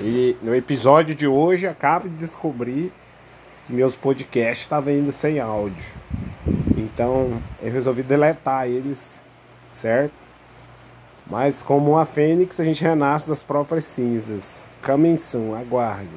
E no episódio de hoje acabo de descobrir que meus podcasts tá estavam indo sem áudio. Então eu resolvi deletar eles, certo? Mas como uma fênix a gente renasce das próprias cinzas. Coming soon, aguarde.